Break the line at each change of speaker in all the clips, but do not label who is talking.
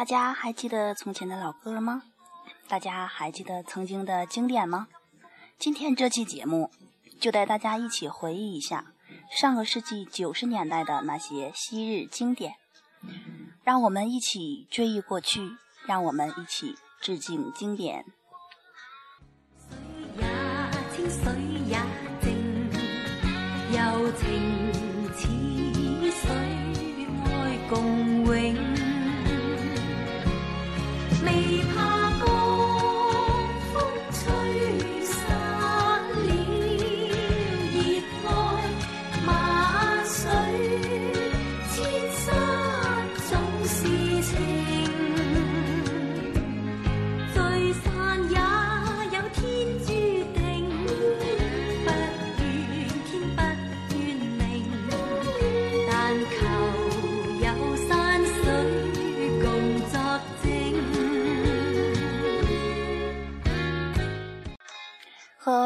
大家还记得从前的老歌吗？大家还记得曾经的经典吗？今天这期节目就带大家一起回忆一下上个世纪九十年代的那些昔日经典，让我们一起追忆过去，让我们一起致敬经典。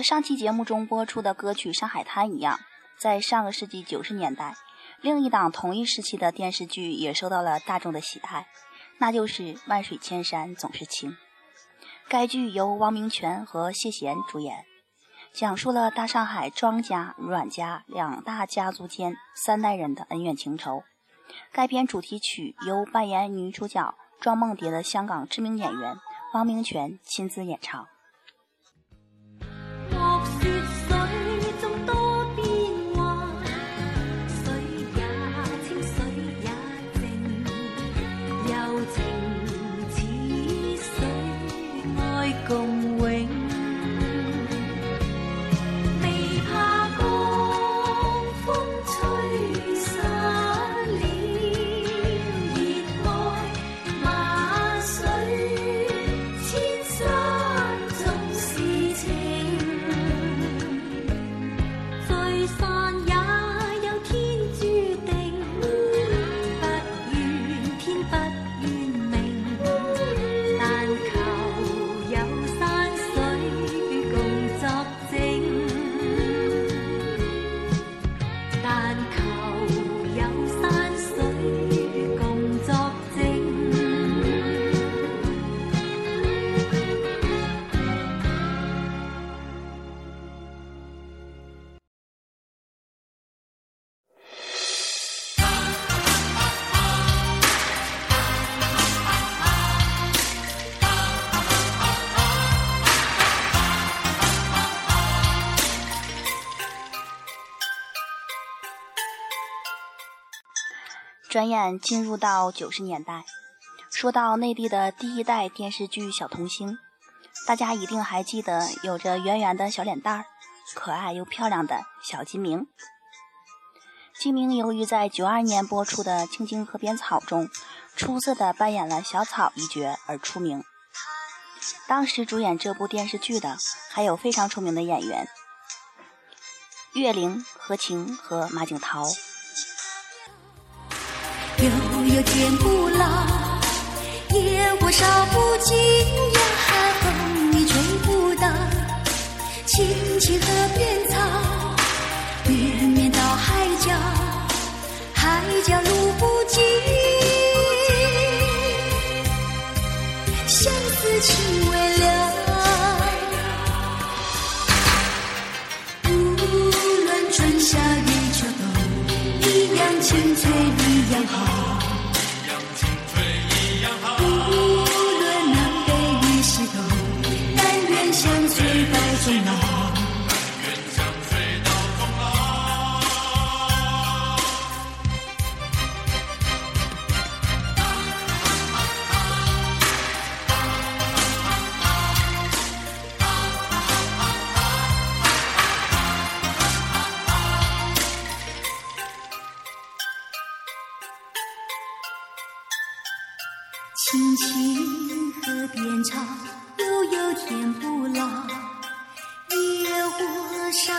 和上期节目中播出的歌曲《上海滩》一样，在上个世纪九十年代，另一档同一时期的电视剧也受到了大众的喜爱，那就是《万水千山总是情》。该剧由汪明荃和谢贤主演，讲述了大上海庄家、阮家两大家族间三代人的恩怨情仇。该片主题曲由扮演女主角庄梦蝶的香港知名演员汪明荃亲自演唱。转眼进入到九十年代，说到内地的第一代电视剧小童星，大家一定还记得有着圆圆的小脸蛋儿、可爱又漂亮的小金明。金明由于在九二年播出的《青青河边草》中出色的扮演了小草一角而出名。当时主演这部电视剧的还有非常出名的演员岳灵、何晴和马景涛。
悠悠天不老，野火烧不尽呀，风雨吹不倒。青青河边草，绵绵到海角，海角路不尽，相思情未了。无论春夏与秋冬，一样青翠，青青河边草，悠悠天不老。野火烧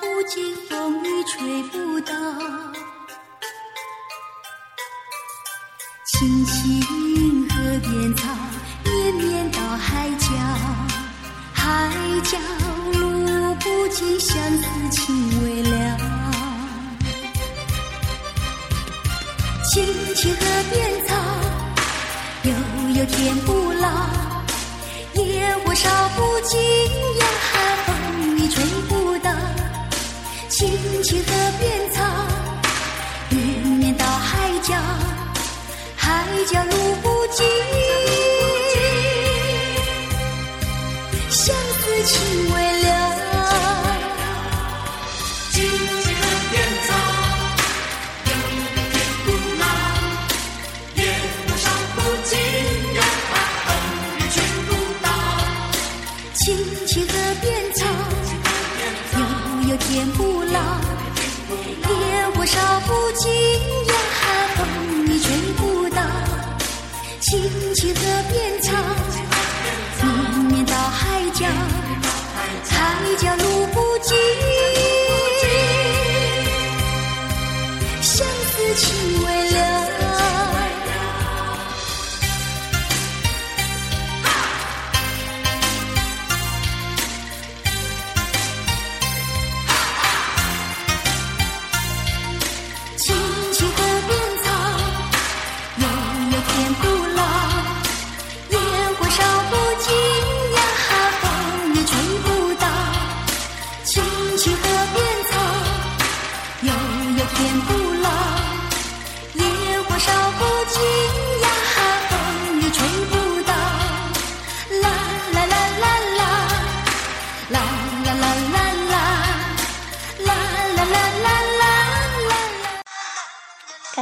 不尽，风雨吹不倒。青青河边草，绵绵到海角。海角路不尽，相思情未了。青青河边。有天不老。
天不老，野火烧不尽呀，风你吹不倒。
青青河边草，绵绵到海角，海角路不尽，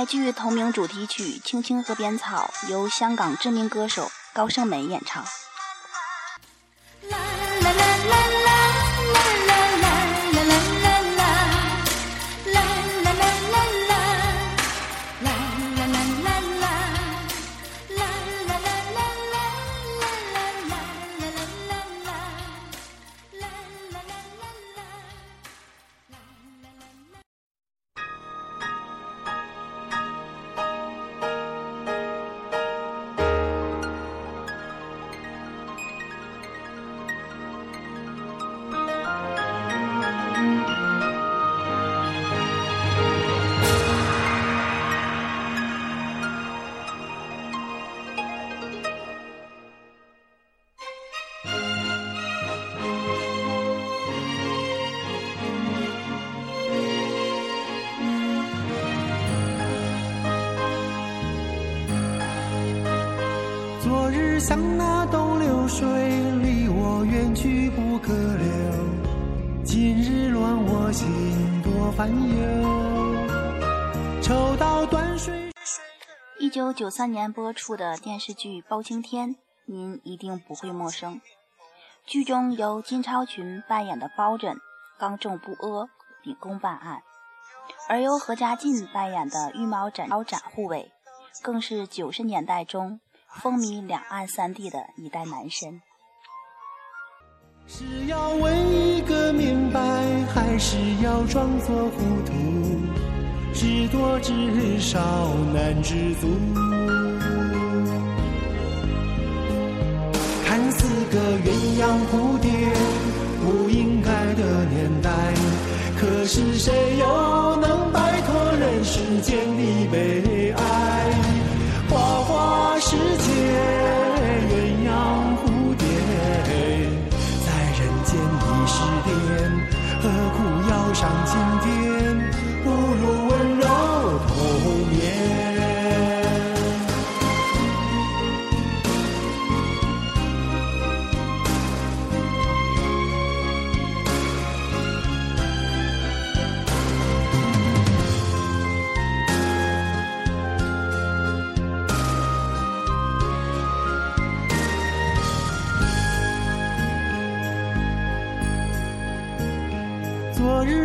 剧同名主题曲《青青河边草》由香港知名歌手高胜美演唱。
像那东流水，离我远去不可留。今日乱我心，多烦忧。抽刀断水。
一九九三年播出的电视剧《包青天》，您一定不会陌生。剧中由金超群扮演的包拯刚正不阿，秉公办案，而由何家劲扮演的御毛斩斩护卫，更是九十年代中风靡两岸三地的一代男神。
是要问一个明白，还是要装作糊涂？知多知少难知足。看似个鸳鸯蝴蝶，不应该的年代，可是谁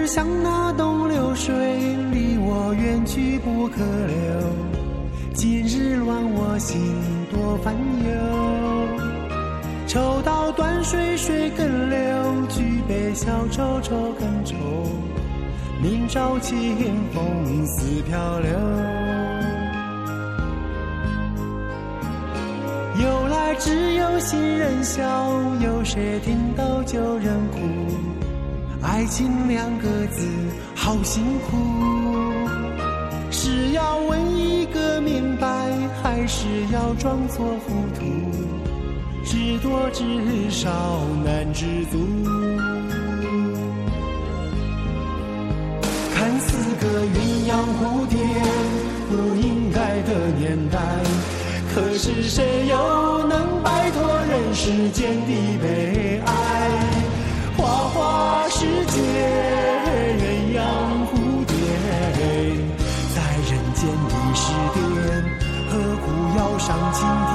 像那东流水，离我远去不可留。今日乱我心，多烦忧。抽刀断水，水更流；举杯消愁，愁更愁。明朝清风似飘流。由来只有新人笑，有谁听到旧人哭？爱情两个字好辛苦，是要问一个明白，还是要装作糊涂，知多知少难知足。看似个鸳鸯蝴蝶，不应该的年代，可是谁又能摆脱人世间的悲哀？世界，鸳鸯蝴蝶，在人间已是癫，何苦要上青天？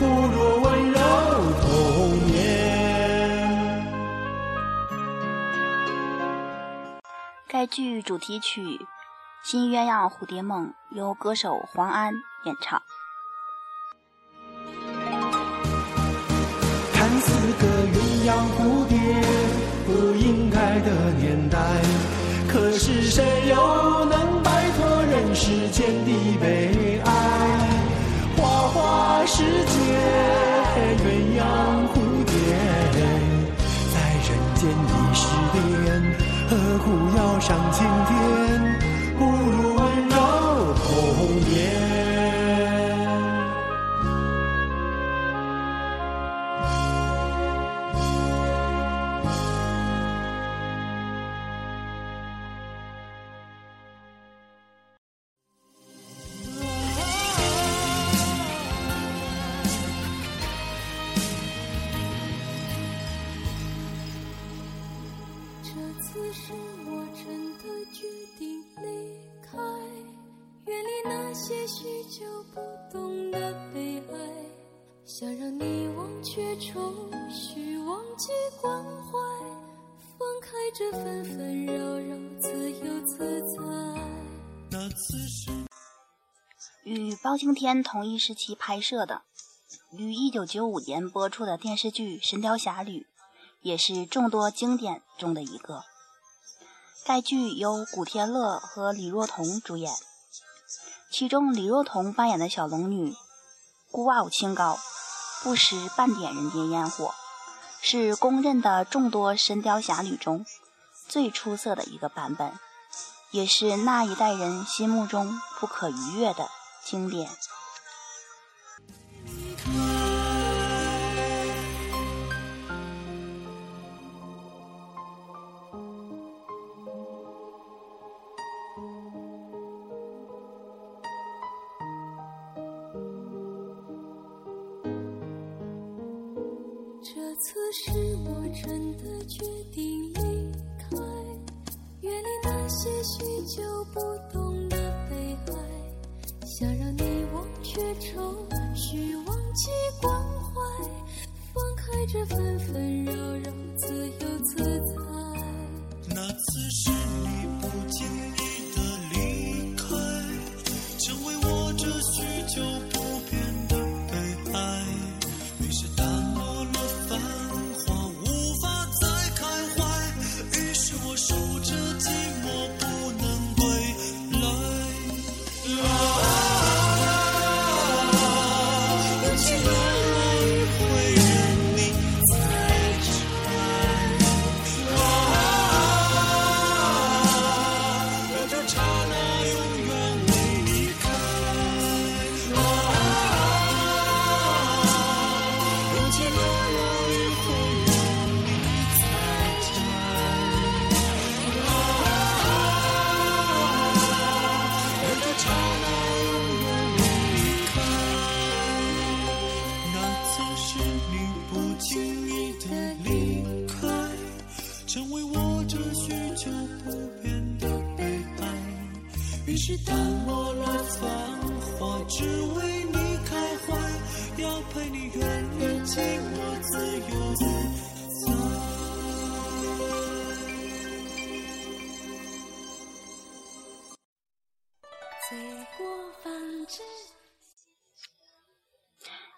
不若温柔童年。
该剧主题曲《新鸳鸯蝴蝶梦》由歌手黄安演唱。
看似个鸳鸯蝴蝶，不应该的年代，可是谁又能摆脱人世间的悲哀？花花世界，鸳鸯蝴蝶，在人间已是癫，何苦要上青天？
些许久不懂的悲哀，想让你忘却愁绪，忘记关怀，放开这纷纷扰扰，自由自在。
那次是。
与包青天同一时期拍摄的，于一九九五年播出的电视剧《神雕侠侣》，也是众多经典中的一个。该剧由古天乐和李若彤主演，其中李若彤扮演的小龙女孤傲清高，不食半点人间烟火，是公认的众多神雕侠侣中最出色的一个版本，也是那一代人心目中不可逾越的经典。
此时我真的决定离开，远离那些许久不懂的悲哀，想让你忘却愁绪，忘记关怀，放开这纷纷扰扰，自由自在。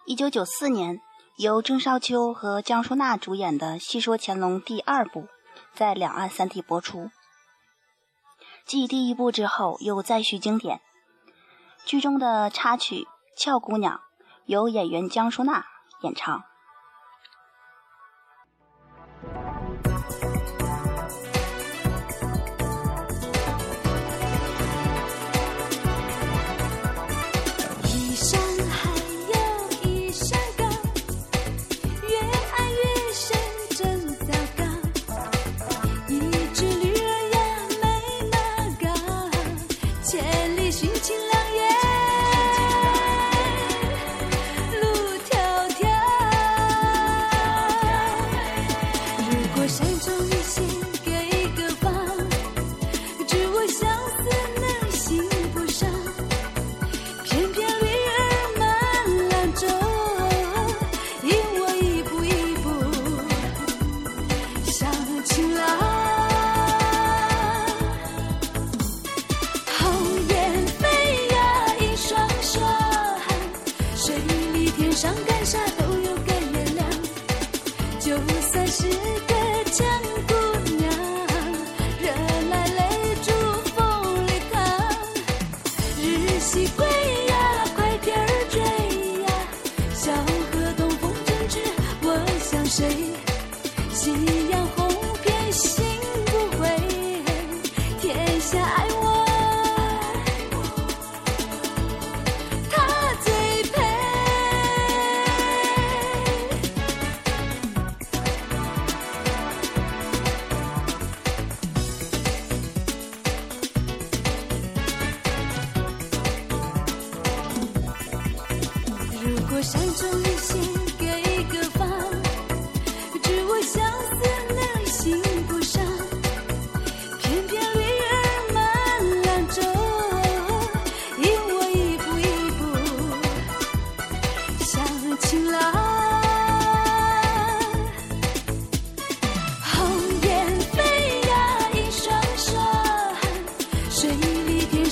一
九九四年，由郑少秋和江淑娜主演的《戏说乾隆》第二部在两岸三地播出。继第一部之后，又再续经典。剧中的插曲《俏姑娘》由演员江淑娜演唱。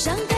长大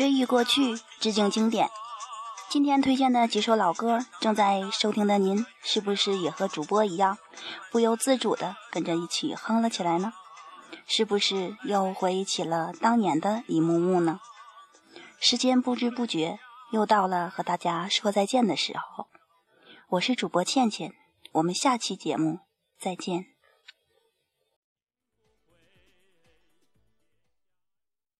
追忆过去，致敬经典。今天推荐的几首老歌，正在收听的您，是不是也和主播一样，不由自主的跟着一起哼了起来呢？是不是又回忆起了当年的一幕幕呢？时间不知不觉又到了和大家说再见的时候。我是主播倩倩，我们下期节目再见。